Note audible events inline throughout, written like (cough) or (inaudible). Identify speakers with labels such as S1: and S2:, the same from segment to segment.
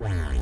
S1: Wow.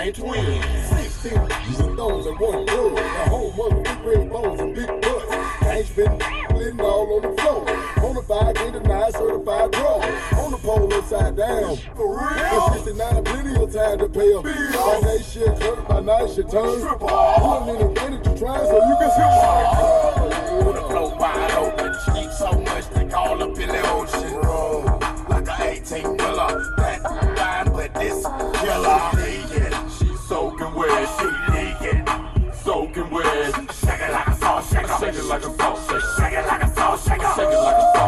S1: ain't twins.
S2: Six singles, those that want good. The whole mother big red bones and big butts. Tanks been blitting all on the floor. On Bonafide, can't deny, certified pro. On the pole, upside down. For real? For 69, plenty of time to pay up. By day shit, hurt, by night shit, turn. Put a minute to try so you can see.
S1: wet,
S3: she leaking,
S1: soaking wet.
S3: Shake it like a salt shaker,
S1: shake it like a salt shaker,
S3: shake it like a salt shaker,
S1: shake it like a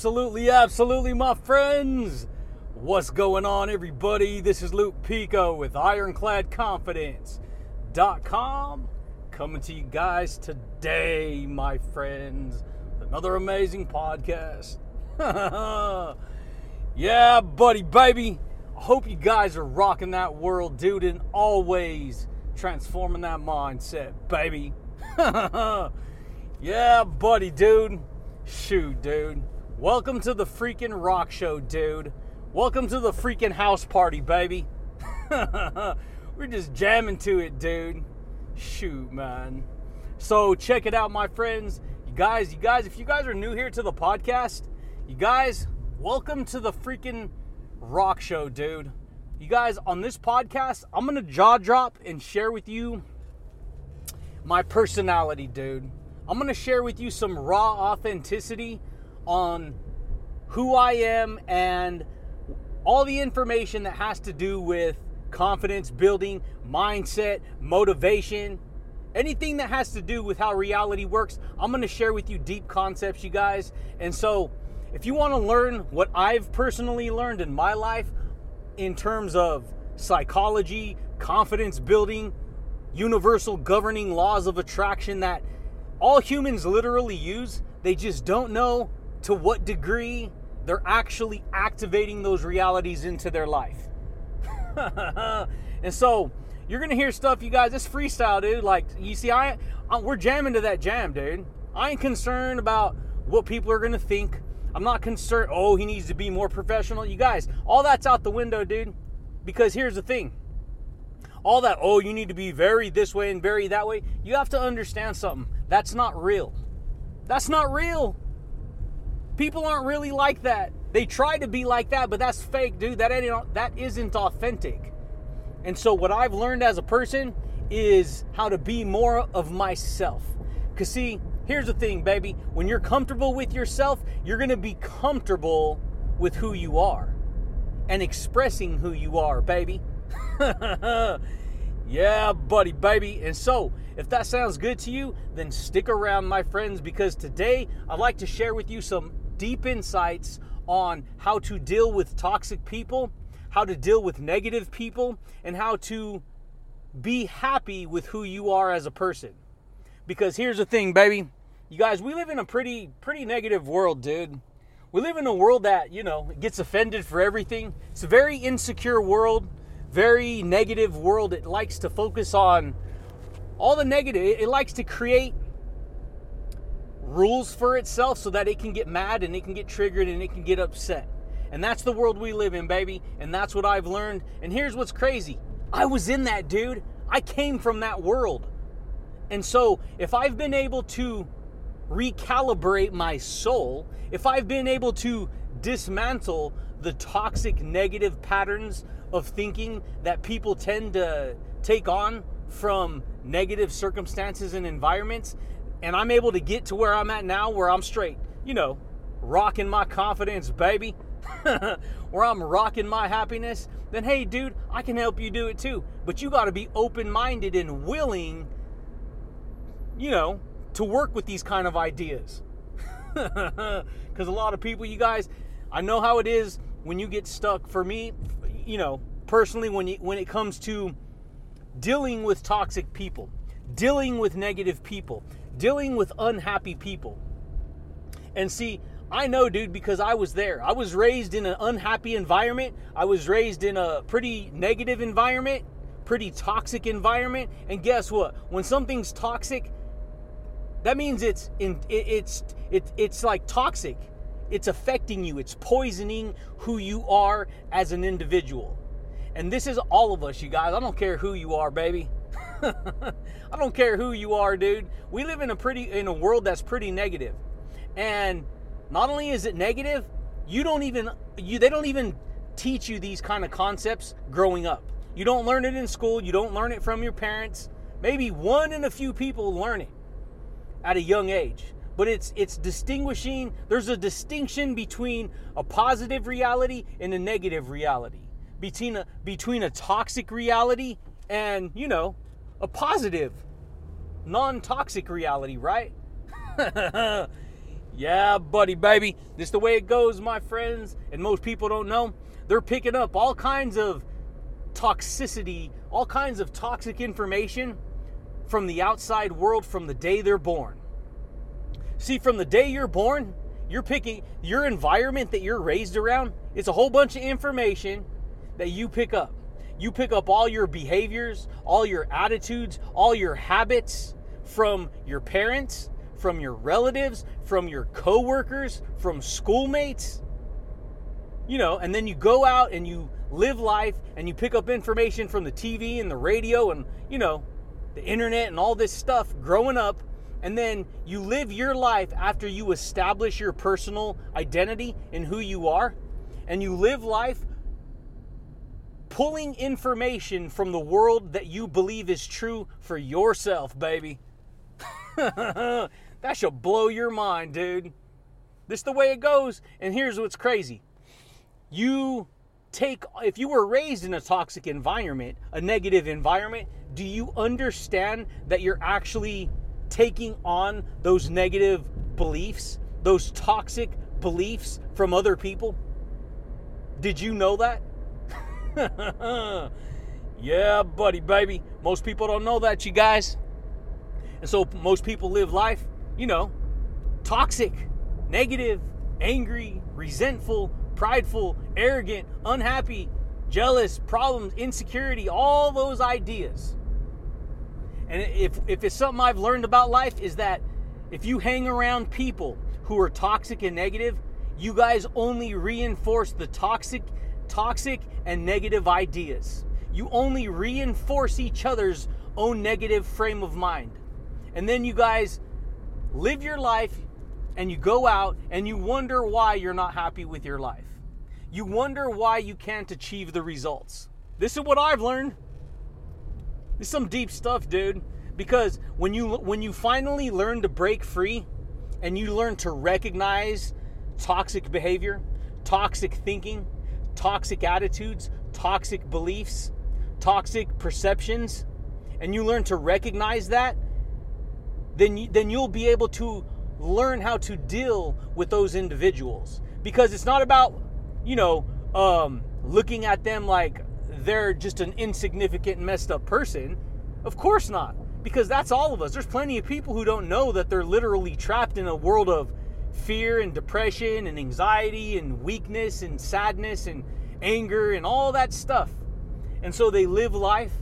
S4: Absolutely, absolutely, my friends. What's going on, everybody? This is Luke Pico with IroncladConfidence.com coming to you guys today, my friends. Another amazing podcast. (laughs) yeah, buddy, baby. I hope you guys are rocking that world, dude, and always transforming that mindset, baby. (laughs) yeah, buddy, dude. Shoot, dude. Welcome to the freaking rock show, dude. Welcome to the freaking house party, baby. (laughs) We're just jamming to it, dude. Shoot, man. So, check it out, my friends. You guys, you guys, if you guys are new here to the podcast, you guys, welcome to the freaking rock show, dude. You guys, on this podcast, I'm going to jaw drop and share with you my personality, dude. I'm going to share with you some raw authenticity on who I am and all the information that has to do with confidence building, mindset, motivation, anything that has to do with how reality works. I'm going to share with you deep concepts, you guys. And so, if you want to learn what I've personally learned in my life in terms of psychology, confidence building, universal governing laws of attraction that all humans literally use, they just don't know to what degree they're actually activating those realities into their life. (laughs) and so you're gonna hear stuff, you guys. It's freestyle, dude. Like you see, I, I we're jamming to that jam, dude. I ain't concerned about what people are gonna think. I'm not concerned. Oh, he needs to be more professional. You guys, all that's out the window, dude. Because here's the thing. All that, oh, you need to be very this way and very that way. You have to understand something. That's not real. That's not real. People aren't really like that. They try to be like that, but that's fake, dude. That ain't that isn't authentic. And so what I've learned as a person is how to be more of myself. Cause see, here's the thing, baby. When you're comfortable with yourself, you're gonna be comfortable with who you are and expressing who you are, baby. (laughs) yeah, buddy, baby. And so, if that sounds good to you, then stick around, my friends, because today I'd like to share with you some deep insights on how to deal with toxic people, how to deal with negative people, and how to be happy with who you are as a person. Because here's the thing, baby. You guys, we live in a pretty pretty negative world, dude. We live in a world that, you know, gets offended for everything. It's a very insecure world, very negative world. It likes to focus on all the negative. It likes to create rules for itself so that it can get mad and it can get triggered and it can get upset. And that's the world we live in, baby. And that's what I've learned. And here's what's crazy I was in that, dude. I came from that world. And so if I've been able to recalibrate my soul, if I've been able to dismantle the toxic negative patterns of thinking that people tend to take on from negative circumstances and environments, and I'm able to get to where I'm at now, where I'm straight, you know, rocking my confidence, baby, (laughs) where I'm rocking my happiness, then hey, dude, I can help you do it too. But you got to be open minded and willing, you know, to work with these kind of ideas. (laughs) Because a lot of people, you guys, I know how it is when you get stuck. For me, you know, personally, when you, when it comes to dealing with toxic people, dealing with negative people, dealing with unhappy people. And see, I know, dude, because I was there. I was raised in an unhappy environment. I was raised in a pretty negative environment, pretty toxic environment. And guess what? When something's toxic, that means it's in it, it's it, it's like toxic. It's affecting you. It's poisoning who you are as an individual. And this is all of us, you guys. I don't care who you are, baby. (laughs) I don't care who you are, dude. We live in a pretty in a world that's pretty negative. And not only is it negative, you don't even you they don't even teach you these kind of concepts growing up. You don't learn it in school, you don't learn it from your parents. Maybe one in a few people learn it at a young age. But it's it's distinguishing there's a distinction between a positive reality and a negative reality. Between a between a toxic reality and, you know, a positive, non toxic reality, right? (laughs) yeah, buddy, baby. This the way it goes, my friends. And most people don't know. They're picking up all kinds of toxicity, all kinds of toxic information from the outside world from the day they're born. See, from the day you're born, you're picking your environment that you're raised around, it's a whole bunch of information that you pick up. You pick up all your behaviors, all your attitudes, all your habits from your parents, from your relatives, from your coworkers, from schoolmates. You know, and then you go out and you live life and you pick up information from the TV and the radio and, you know, the internet and all this stuff growing up. And then you live your life after you establish your personal identity and who you are. And you live life pulling information from the world that you believe is true for yourself, baby. (laughs) That should blow your mind, dude. This is the way it goes. And here's what's crazy. You take if you were raised in a toxic environment, a negative environment, do you understand that you're actually taking on those negative beliefs, those toxic beliefs from other people? Did you know that? (laughs) yeah, buddy, baby. Most people don't know that, you guys. And so most people live life, you know, toxic, negative, angry, resentful, prideful, arrogant, unhappy, jealous, problems, insecurity, all those ideas. And if, if it's something I've learned about life is that if you hang around people who are toxic and negative, you guys only reinforce the toxic, toxic and negative ideas. You only reinforce each other's own negative frame of mind. And then you guys live your life and you go out and you wonder why you're not happy with your life. You wonder why you can't achieve the results. This is what I've learned. This is some deep stuff, dude. Because when you when you finally learn to break free and you learn to recognize toxic behavior, toxic thinking, toxic attitudes, toxic beliefs, toxic perceptions, and you learn to recognize that, then you, then you'll be able to learn how to deal with those individuals. Because it's not about you know um, looking at them like they're just an insignificant messed up person. Of course not because that's all of us. There's plenty of people who don't know that they're literally trapped in a world of fear and depression and anxiety and weakness and sadness and anger and all that stuff and so they live life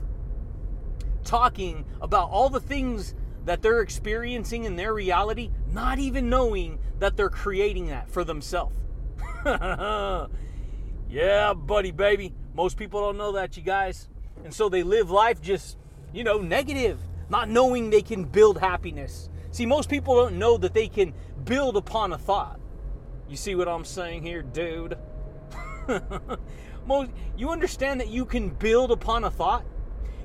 S4: talking about all the things that they're experiencing in their reality, not even knowing that they're creating that for themselves. (laughs) yeah, buddy, baby. Most people don't know that, you guys. And so they live life just, you know, negative, not knowing they can build happiness. See, most people don't know that they can build upon a thought. You see what I'm saying here, dude? (laughs) most, you understand that you can build upon a thought?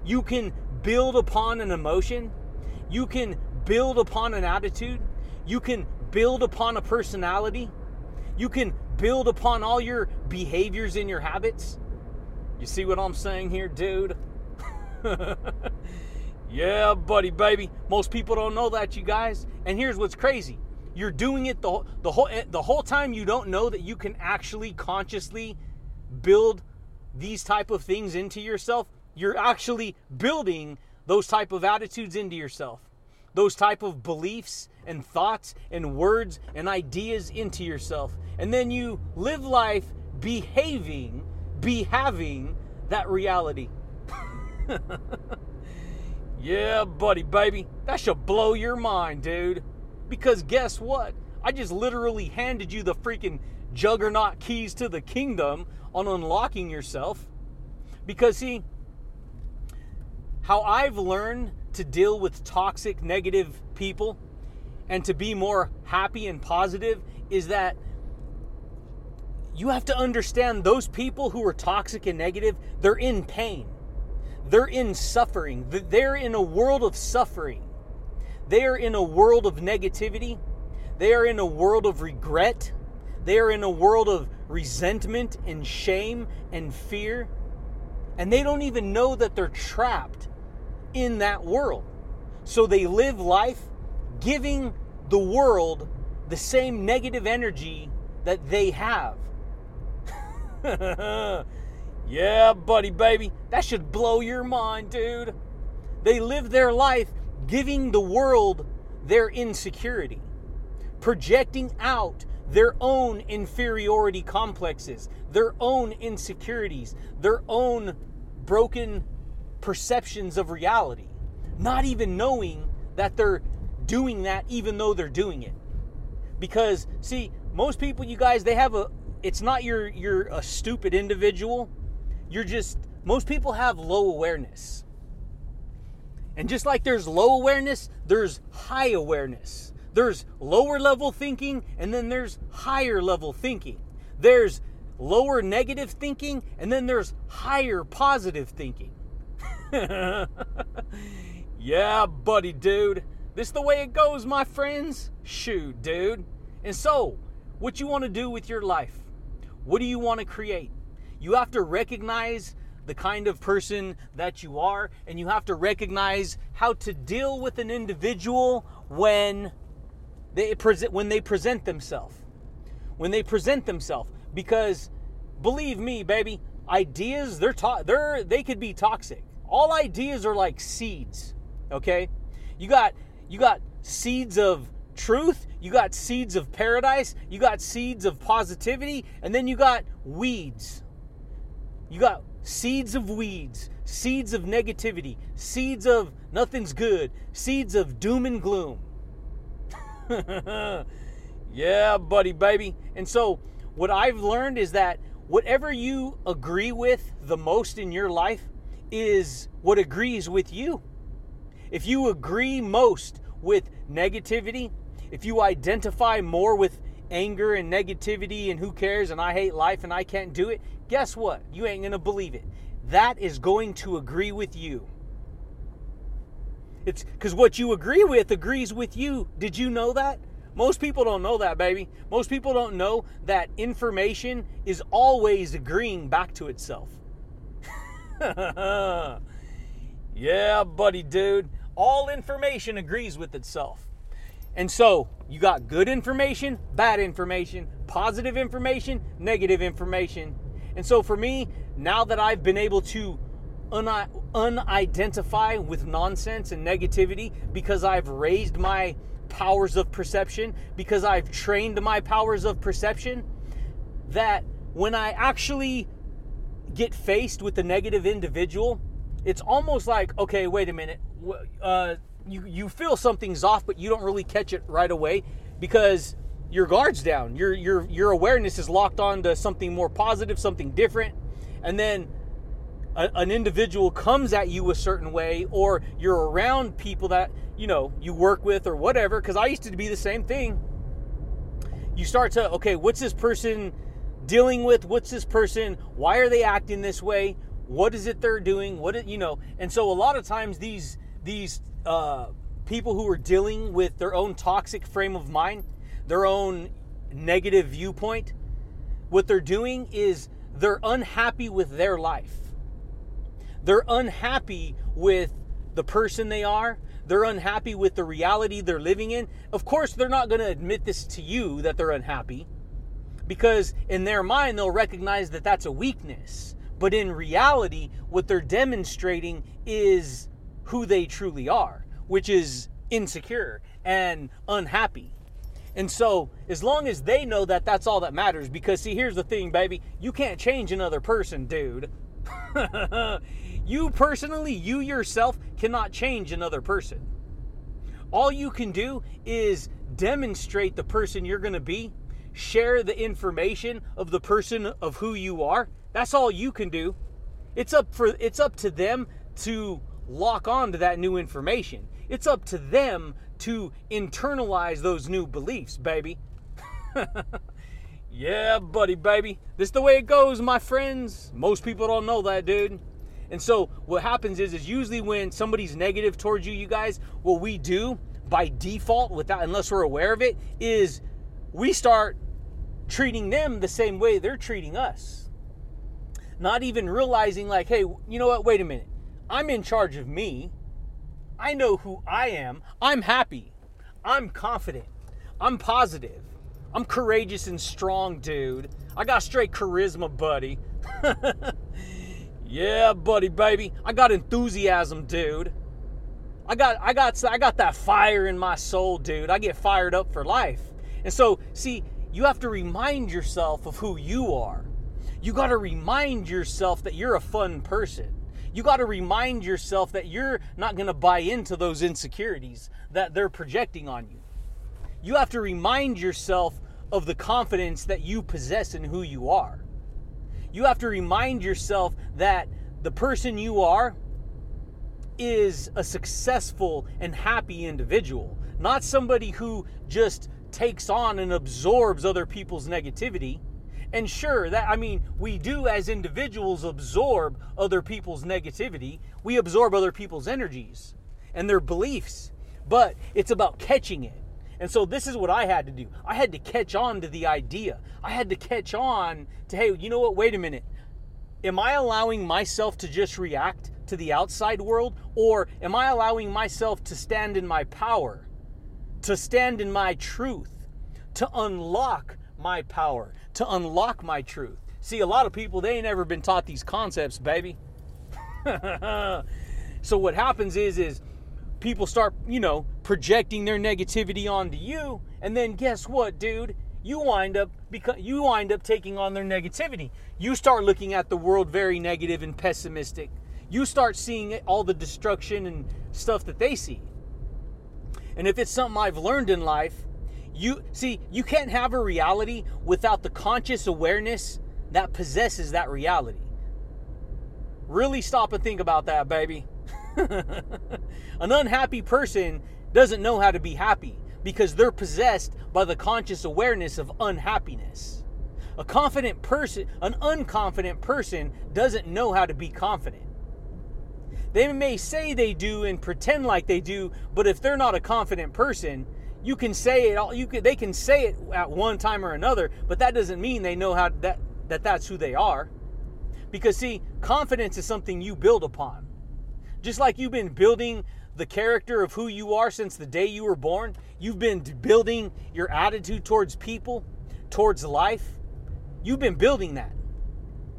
S4: You can build upon an emotion? You can build upon an attitude. You can build upon a personality. You can build upon all your behaviors and your habits. You see what I'm saying here, dude? (laughs) yeah, buddy, baby. Most people don't know that, you guys. And here's what's crazy. You're doing it the, the whole eh, the whole time you don't know that you can actually consciously build these type of things into yourself. You're actually building those type of attitudes into yourself. Those type of beliefs and thoughts and words and ideas into yourself. And then you live life behaving be having that reality. (laughs) Yeah buddy baby. That should blow your mind dude because guess what i just literally handed you the freaking juggernaut keys to the kingdom on unlocking yourself because see how I've learned to deal with toxic, negative people and to be more happy and positive is that you have to understand those people who are toxic and negative, they're in pain. They're in suffering. They're in a world of suffering. They are in a world of negativity. They are in a world of regret. They are in a world of resentment and shame and fear. And they don't even know that they're trapped in that world. So they live life giving the world the same negative energy that they have. (laughs) yeah, buddy, baby. That should blow your mind, dude. They live their life giving the world their insecurity, projecting out their own inferiority complexes, their own insecurities, their own broken perceptions of reality, not even knowing that they're doing that even though they're doing it. Because see, most people you guys they have a it's not you're you're a stupid individual. You're just most people have low awareness. And just like there's low awareness, there's high awareness. There's lower level thinking and then there's higher level thinking. There's lower negative thinking and then there's higher positive thinking. (laughs) yeah, buddy, dude. This is the way it goes, my friends. Shoot, dude. And so, what you want to do with your life? What do you want to create? You have to recognize the kind of person that you are, and you have to recognize how to deal with an individual when they present when they present themselves. When they present themselves, because believe me, baby, ideas they're to- they're they could be toxic. All ideas are like seeds. Okay, you got you got seeds of truth, you got seeds of paradise, you got seeds of positivity, and then you got weeds. You got seeds of weeds, seeds of negativity, seeds of nothing's good, seeds of doom and gloom. (laughs) yeah, buddy, baby. And so, what I've learned is that whatever you agree with the most in your life is what agrees with you. If you agree most with negativity, if you identify more with anger and negativity and who cares and I hate life and I can't do it, guess what? You ain't going to believe it. That is going to agree with you. It's because what you agree with agrees with you. Did you know that? Most people don't know that, baby. Most people don't know that information is always agreeing back to itself. (laughs) yeah, buddy, dude. All information agrees with itself. And so you got good information, bad information, positive information, negative information. And so for me, now that I've been able to un- unidentify with nonsense and negativity because I've raised my powers of perception, because I've trained my powers of perception, that when I actually get faced with a negative individual, it's almost like, okay, wait a minute. Uh, you, you feel something's off, but you don't really catch it right away because your guard's down. Your, your, your awareness is locked on to something more positive, something different. And then a, an individual comes at you a certain way, or you're around people that, you know, you work with or whatever. Because I used to be the same thing. You start to, okay, what's this person dealing with? What's this person? Why are they acting this way? What is it they're doing? What, you know, and so a lot of times these, these uh, people who are dealing with their own toxic frame of mind, their own negative viewpoint, what they're doing is they're unhappy with their life. They're unhappy with the person they are. They're unhappy with the reality they're living in. Of course, they're not going to admit this to you that they're unhappy because in their mind, they'll recognize that that's a weakness. But in reality, what they're demonstrating is who they truly are, which is insecure and unhappy. And so, as long as they know that, that's all that matters. Because, see, here's the thing, baby you can't change another person, dude. (laughs) you personally, you yourself, cannot change another person. All you can do is demonstrate the person you're going to be, share the information of the person of who you are. That's all you can do. It's up for it's up to them to lock on to that new information. It's up to them to internalize those new beliefs, baby. (laughs) yeah, buddy, baby. This is the way it goes, my friends. Most people don't know that, dude. And so what happens is is usually when somebody's negative towards you, you guys, what we do by default without unless we're aware of it is we start treating them the same way they're treating us. Not even realizing like, hey, you know what? Wait a minute. I'm in charge of me. I know who I am. I'm happy. I'm confident. I'm positive. I'm courageous and strong, dude. I got straight charisma, buddy. (laughs) yeah, buddy, baby. I got enthusiasm, dude. I got I got I got that fire in my soul, dude. I get fired up for life. And so, see, you have to remind yourself of who you are. You got to remind yourself that you're a fun person you got to remind yourself that you're not going to buy into those insecurities that they're projecting on you. You have to remind yourself of the confidence that you possess in who you are. You have to remind yourself that the person you are is a successful and happy individual, not somebody who just takes on and absorbs other people's negativity and sure, that I mean, we do as individuals absorb other people's negativity. We absorb other people's energies and their beliefs. but it's about catching it. And so this is what I had to do. I had to catch on to the idea. I had to catch on to, hey, you know what? Wait a minute. Am I allowing myself to just react to the outside world? Or am I allowing myself to stand in my power, to stand in my truth, to unlock my power, to unlock my truth? See, a lot of people, they ain't ever been taught these concepts, baby. (laughs) so what happens is, is people start, you know, projecting their negativity onto you, and then guess what, dude? You wind up because you wind up taking on their negativity. You start looking at the world very negative and pessimistic. You start seeing all the destruction and stuff that they see. And if it's something I've learned in life, you see, you can't have a reality without the conscious awareness that possesses that reality. Really stop and think about that, baby. (laughs) An unhappy person doesn't know how to be happy because they're possessed by the conscious awareness of unhappiness. A confident person, an unconfident person doesn't know how to be confident. They may say they do and pretend like they do, but if they're not a confident person, you can say it all you can they can say it at one time or another, but that doesn't mean they know how that that that's who they are. Because see, confidence is something you build upon. Just like you've been building the character of who you are since the day you were born, you've been building your attitude towards people, towards life. You've been building that.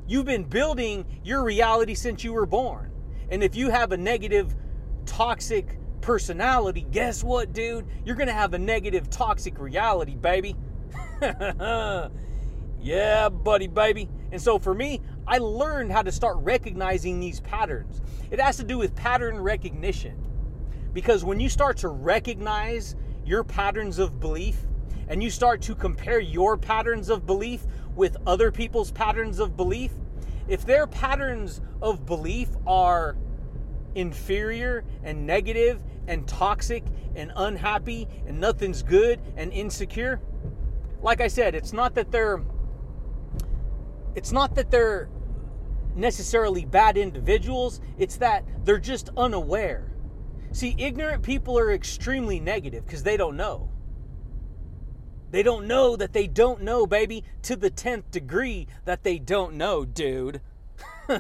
S4: You've been building your reality since you were born. And if you have a negative, toxic personality, guess what, dude? You're going to have a negative, toxic reality, baby. (laughs) yeah, buddy, baby. And so for me, I learned how to start recognizing these patterns. It has to do with pattern recognition. Because when you start to recognize your patterns of belief and you start to compare your patterns of belief with other people's patterns of belief, if their patterns of belief are inferior and negative and toxic and unhappy and nothing's good and insecure, like I said, it's not that they're it's not that they're necessarily bad individuals, it's that they're just unaware. See, ignorant people are extremely negative because they don't know. They don't know that they don't know, baby, to the 10th degree that they don't know, dude. (laughs)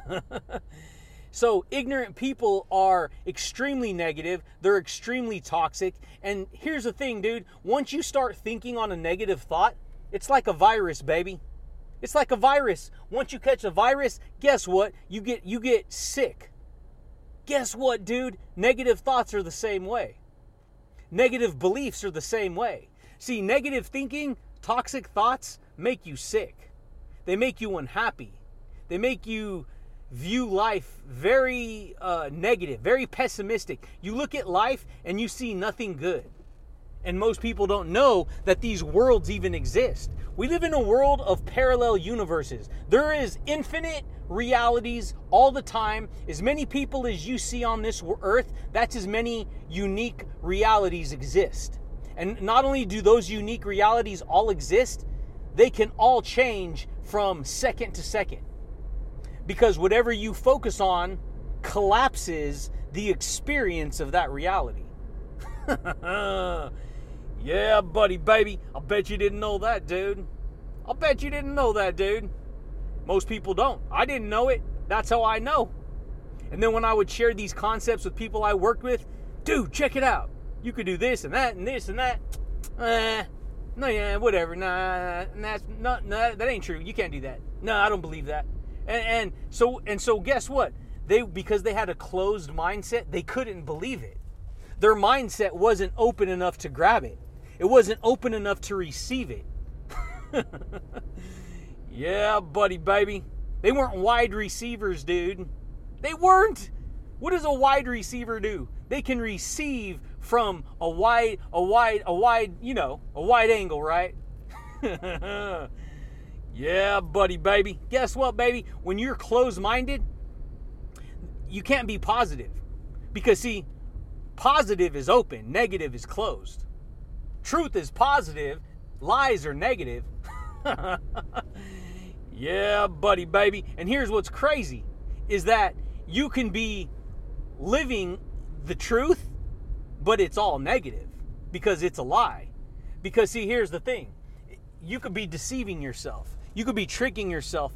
S4: so, ignorant people are extremely negative, they're extremely toxic. And here's the thing, dude once you start thinking on a negative thought, it's like a virus, baby. It's like a virus. Once you catch a virus, guess what? You get you get sick. Guess what, dude? Negative thoughts are the same way. Negative beliefs are the same way. See, negative thinking, toxic thoughts make you sick. They make you unhappy. They make you view life very uh, negative, very pessimistic. You look at life and you see nothing good. And most people don't know that these worlds even exist. We live in a world of parallel universes. There is infinite realities all the time. As many people as you see on this earth, that's as many unique realities exist. And not only do those unique realities all exist, they can all change from second to second. Because whatever you focus on collapses the experience of that reality. (laughs) Yeah, buddy, baby. I bet you didn't know that, dude. I bet you didn't know that, dude. Most people don't. I didn't know it. That's how I know. And then when I would share these concepts with people I worked with, dude, check it out. You could do this and that and this and that. Eh, no, yeah, whatever. Nah, that's not, nah, that ain't true. You can't do that. No, I don't believe that. And, and so and so, guess what? They because they had a closed mindset, they couldn't believe it. Their mindset wasn't open enough to grab it. It wasn't open enough to receive it. (laughs) yeah, buddy, baby. They weren't wide receivers, dude. They weren't. What does a wide receiver do? They can receive from a wide, a wide, a wide, you know, a wide angle, right? (laughs) yeah, buddy, baby. Guess what, baby? When you're closed minded, you can't be positive. Because, see, positive is open, negative is closed. Truth is positive, lies are negative. (laughs) yeah, buddy, baby. And here's what's crazy is that you can be living the truth, but it's all negative because it's a lie. Because, see, here's the thing you could be deceiving yourself, you could be tricking yourself.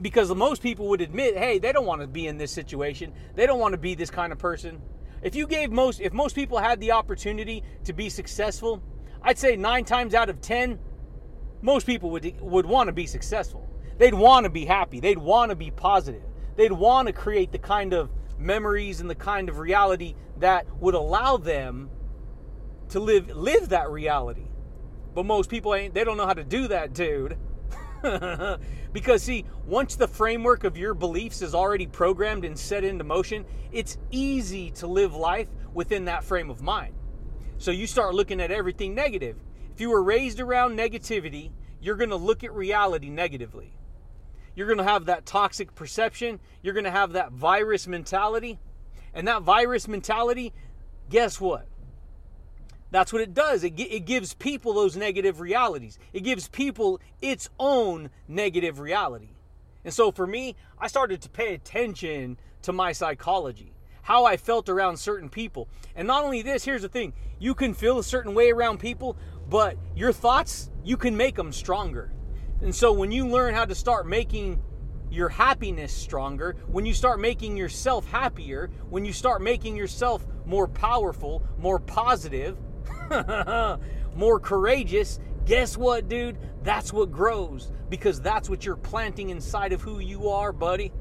S4: Because most people would admit, hey, they don't want to be in this situation. They don't want to be this kind of person. If you gave most, if most people had the opportunity to be successful, I'd say nine times out of ten, most people would would want to be successful. They'd want to be happy. They'd want to be positive. They'd want to create the kind of memories and the kind of reality that would allow them to live live that reality. But most people ain't they don't know how to do that, dude. (laughs) because see, once the framework of your beliefs is already programmed and set into motion, it's easy to live life within that frame of mind. So you start looking at everything negative. If you were raised around negativity, you're going to look at reality negatively. You're going to have that toxic perception, you're going to have that virus mentality. And that virus mentality, guess what? That's what it does. It, it gives people those negative realities. It gives people its own negative reality. And so for me, I started to pay attention to my psychology, how I felt around certain people. And not only this, here's the thing you can feel a certain way around people, but your thoughts, you can make them stronger. And so when you learn how to start making your happiness stronger, when you start making yourself happier, when you start making yourself more powerful, more positive, (laughs) more courageous, guess what, dude? That's what grows because that's what you're planting inside of who you are, buddy.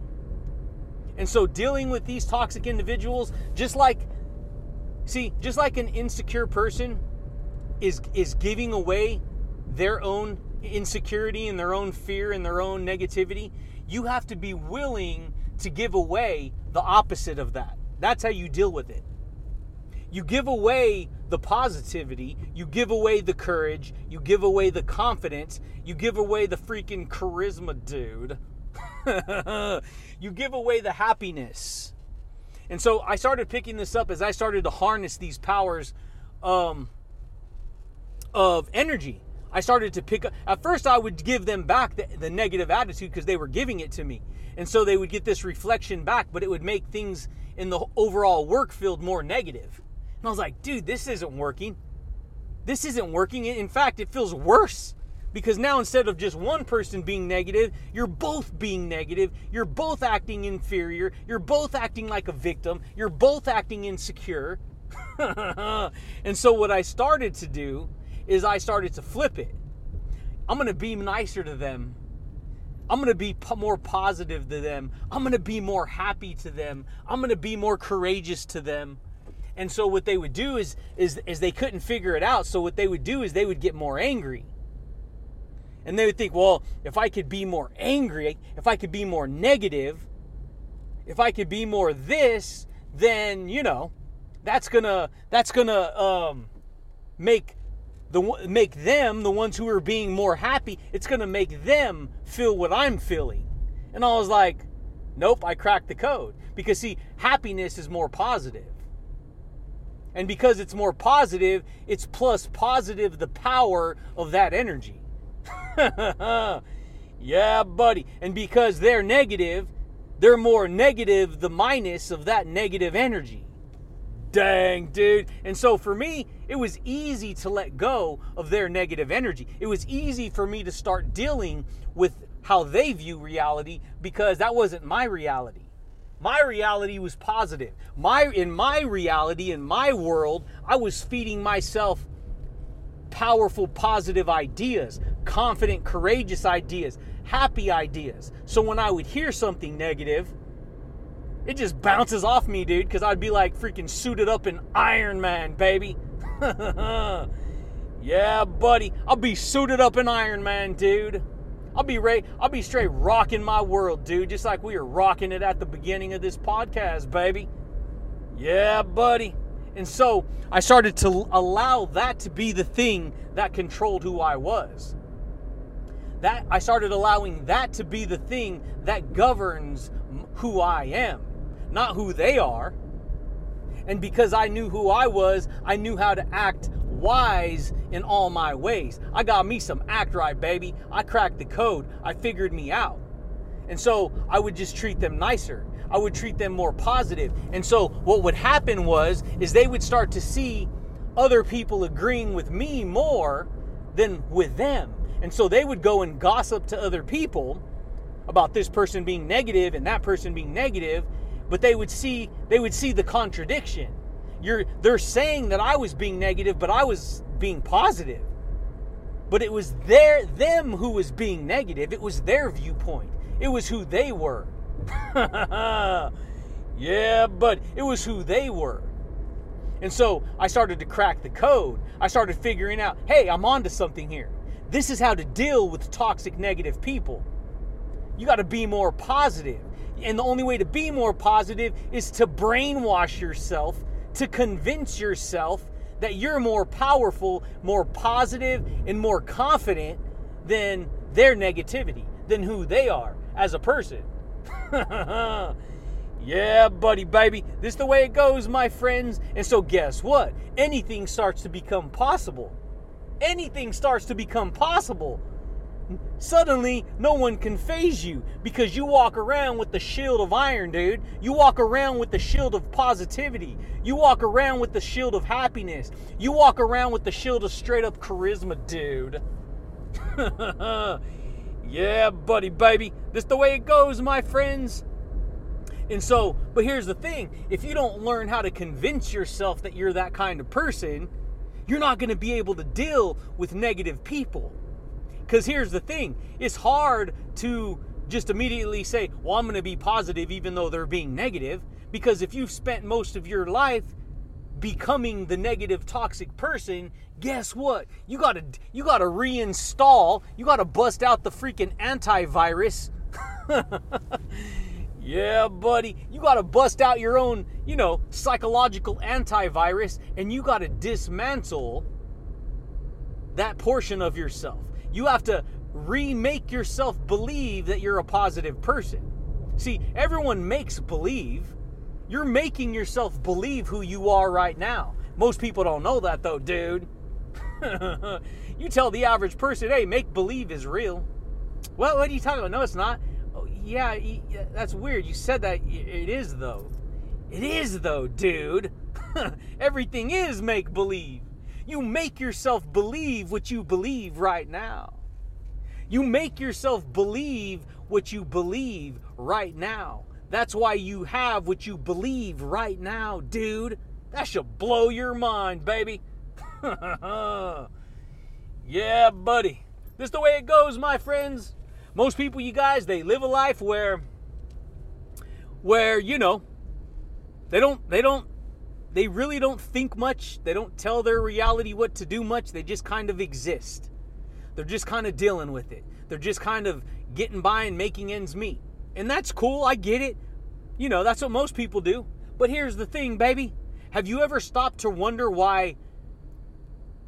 S4: And so dealing with these toxic individuals, just like see, just like an insecure person is is giving away their own insecurity and their own fear and their own negativity, you have to be willing to give away the opposite of that. That's how you deal with it. You give away the positivity, you give away the courage, you give away the confidence, you give away the freaking charisma, dude. (laughs) you give away the happiness. And so I started picking this up as I started to harness these powers um, of energy. I started to pick up. At first, I would give them back the, the negative attitude because they were giving it to me. And so they would get this reflection back, but it would make things in the overall work field more negative. And I was like, dude, this isn't working. This isn't working. In fact, it feels worse because now instead of just one person being negative, you're both being negative. You're both acting inferior. You're both acting like a victim. You're both acting insecure. (laughs) and so, what I started to do is I started to flip it. I'm going to be nicer to them. I'm going to be more positive to them. I'm going to be more happy to them. I'm going to be more courageous to them. And so what they would do is, is, is they couldn't figure it out. So what they would do is they would get more angry. And they would think, well, if I could be more angry, if I could be more negative, if I could be more this, then you know, that's gonna that's gonna um, make the make them the ones who are being more happy. It's gonna make them feel what I'm feeling. And I was like, nope, I cracked the code because see, happiness is more positive. And because it's more positive, it's plus positive the power of that energy. (laughs) yeah, buddy. And because they're negative, they're more negative the minus of that negative energy. Dang, dude. And so for me, it was easy to let go of their negative energy. It was easy for me to start dealing with how they view reality because that wasn't my reality. My reality was positive. My in my reality in my world, I was feeding myself powerful positive ideas, confident courageous ideas, happy ideas. So when I would hear something negative, it just bounces off me, dude, cuz I'd be like freaking suited up in Iron Man, baby. (laughs) yeah, buddy. I'll be suited up in Iron Man, dude. I'll be ready. I'll be straight rocking my world, dude, just like we were rocking it at the beginning of this podcast, baby. Yeah, buddy. And so I started to allow that to be the thing that controlled who I was. That I started allowing that to be the thing that governs who I am, not who they are. And because I knew who I was, I knew how to act wise in all my ways. I got me some act right, baby. I cracked the code. I figured me out. And so I would just treat them nicer. I would treat them more positive. And so what would happen was is they would start to see other people agreeing with me more than with them. And so they would go and gossip to other people about this person being negative and that person being negative, but they would see they would see the contradiction. You're they're saying that I was being negative, but I was being positive. But it was their them who was being negative. It was their viewpoint. It was who they were. (laughs) yeah, but it was who they were. And so I started to crack the code. I started figuring out, hey, I'm onto something here. This is how to deal with toxic negative people. You got to be more positive. And the only way to be more positive is to brainwash yourself, to convince yourself that you're more powerful, more positive, and more confident than their negativity, than who they are as a person. (laughs) yeah, buddy, baby. This is the way it goes, my friends. And so, guess what? Anything starts to become possible. Anything starts to become possible suddenly no one can phase you because you walk around with the shield of iron, dude. You walk around with the shield of positivity. You walk around with the shield of happiness. You walk around with the shield of straight up charisma, dude. (laughs) yeah, buddy, baby. This the way it goes, my friends. And so, but here's the thing if you don't learn how to convince yourself that you're that kind of person, you're not going to be able to deal with negative people. Because here's the thing it's hard to just immediately say, well, I'm going to be positive even though they're being negative. Because if you've spent most of your life becoming the negative toxic person guess what you got to you got to reinstall you got to bust out the freaking antivirus (laughs) yeah buddy you got to bust out your own you know psychological antivirus and you got to dismantle that portion of yourself you have to remake yourself believe that you're a positive person. See, everyone makes believe. You're making yourself believe who you are right now. Most people don't know that though, dude. (laughs) you tell the average person, hey, make believe is real. Well, what are you talking about? No, it's not. Oh, yeah, that's weird. You said that. It is, though. It is, though, dude. (laughs) Everything is make believe. You make yourself believe what you believe right now. You make yourself believe what you believe right now. That's why you have what you believe right now, dude. That should blow your mind, baby. (laughs) yeah, buddy. This is the way it goes, my friends. Most people, you guys, they live a life where where, you know, they don't they don't they really don't think much. They don't tell their reality what to do much. They just kind of exist. They're just kind of dealing with it. They're just kind of getting by and making ends meet. And that's cool. I get it. You know, that's what most people do. But here's the thing, baby. Have you ever stopped to wonder why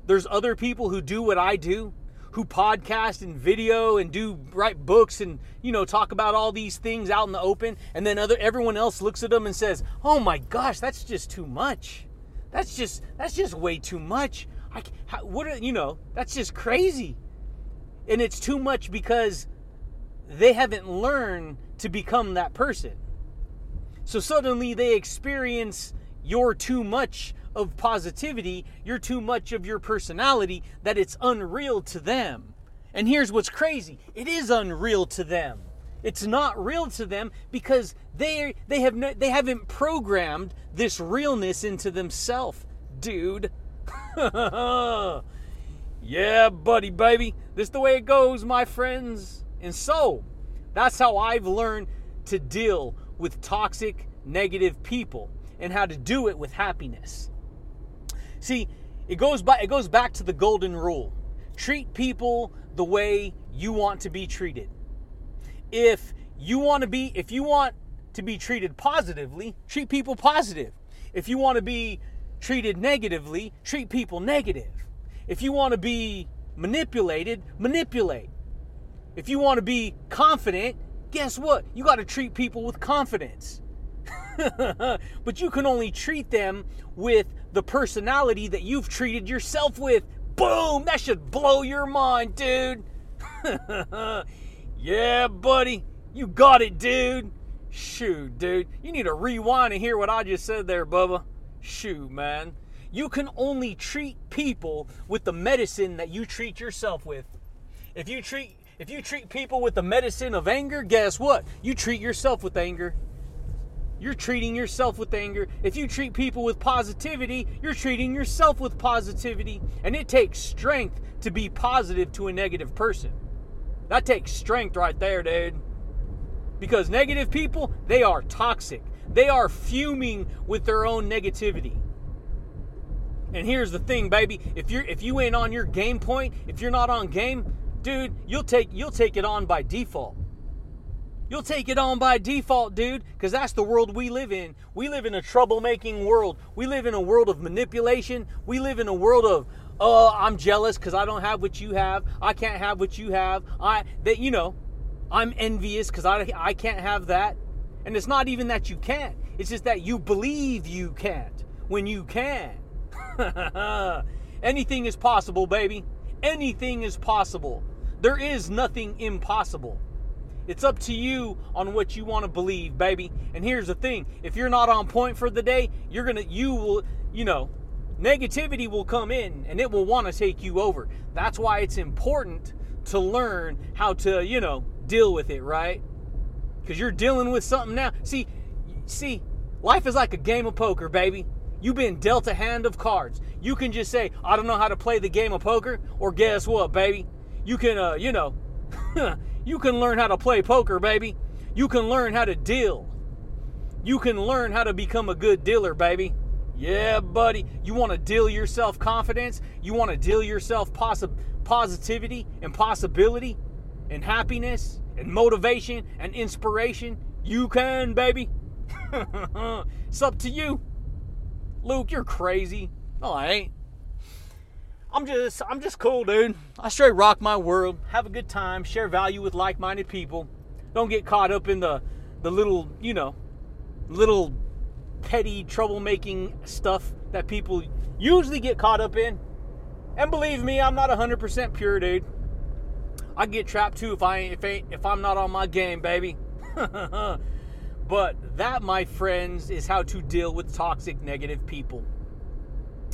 S4: there's other people who do what I do? Who podcast and video and do write books and you know talk about all these things out in the open. And then other everyone else looks at them and says oh my gosh that's just too much. That's just that's just way too much. I, how, what are, you know that's just crazy. And it's too much because they haven't learned to become that person. So suddenly they experience your too much of positivity, you're too much of your personality that it's unreal to them. And here's what's crazy it is unreal to them. It's not real to them because they they have no, they haven't programmed this realness into themselves, dude. (laughs) yeah, buddy, baby. This is the way it goes, my friends. And so, that's how I've learned to deal with toxic, negative people and how to do it with happiness. See, it goes by it goes back to the golden rule. Treat people the way you want to be treated. If you want to be if you want to be treated positively, treat people positive. If you want to be treated negatively, treat people negative. If you want to be manipulated, manipulate. If you want to be confident, guess what? You got to treat people with confidence. (laughs) but you can only treat them with the personality that you've treated yourself with. Boom! That should blow your mind, dude. (laughs) yeah, buddy. You got it, dude. Shoot, dude. You need to rewind and hear what I just said there, Bubba. Shoot, man. You can only treat people with the medicine that you treat yourself with. If you treat if you treat people with the medicine of anger, guess what? You treat yourself with anger. You're treating yourself with anger. If you treat people with positivity, you're treating yourself with positivity. And it takes strength to be positive to a negative person. That takes strength right there, dude. Because negative people, they are toxic. They are fuming with their own negativity. And here's the thing, baby. If you're if you ain't on your game point, if you're not on game, dude, you'll take you'll take it on by default. You'll take it on by default, dude, because that's the world we live in. We live in a troublemaking world. We live in a world of manipulation. We live in a world of, oh, I'm jealous because I don't have what you have. I can't have what you have. I that you know, I'm envious because I I can't have that. And it's not even that you can't. It's just that you believe you can't when you can. (laughs) Anything is possible, baby. Anything is possible. There is nothing impossible. It's up to you on what you want to believe, baby. And here's the thing if you're not on point for the day, you're going to, you will, you know, negativity will come in and it will want to take you over. That's why it's important to learn how to, you know, deal with it, right? Because you're dealing with something now. See, see, life is like a game of poker, baby. You've been dealt a hand of cards. You can just say, I don't know how to play the game of poker, or guess what, baby? You can, uh, you know, (laughs) you can learn how to play poker, baby. You can learn how to deal. You can learn how to become a good dealer, baby. Yeah, buddy. You want to deal yourself confidence? You want to deal yourself possi- positivity and possibility and happiness and motivation and inspiration? You can, baby. (laughs) it's up to you. Luke, you're crazy. No, I ain't. I'm just I'm just cool, dude. I straight rock my world, have a good time, share value with like-minded people. Don't get caught up in the the little, you know, little petty troublemaking stuff that people usually get caught up in. And believe me, I'm not 100% pure, dude. I get trapped too if I if ain't if I'm not on my game, baby. (laughs) but that, my friends, is how to deal with toxic negative people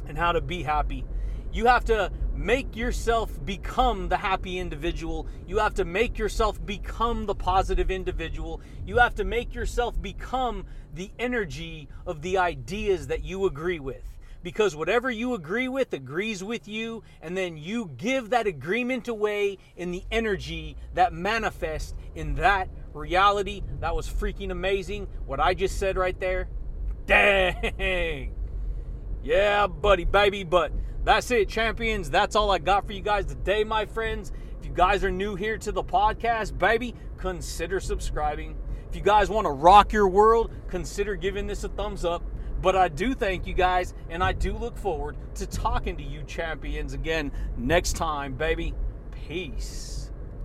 S4: and how to be happy. You have to make yourself become the happy individual. You have to make yourself become the positive individual. You have to make yourself become the energy of the ideas that you agree with. Because whatever you agree with agrees with you, and then you give that agreement away in the energy that manifests in that reality. That was freaking amazing. What I just said right there. (laughs) Dang. Yeah, buddy, baby. But that's it, champions. That's all I got for you guys today, my friends. If you guys are new here to the podcast, baby, consider subscribing. If you guys want to rock your world, consider giving this a thumbs up. But I do thank you guys, and I do look forward to talking to you champions again next time, baby. Peace.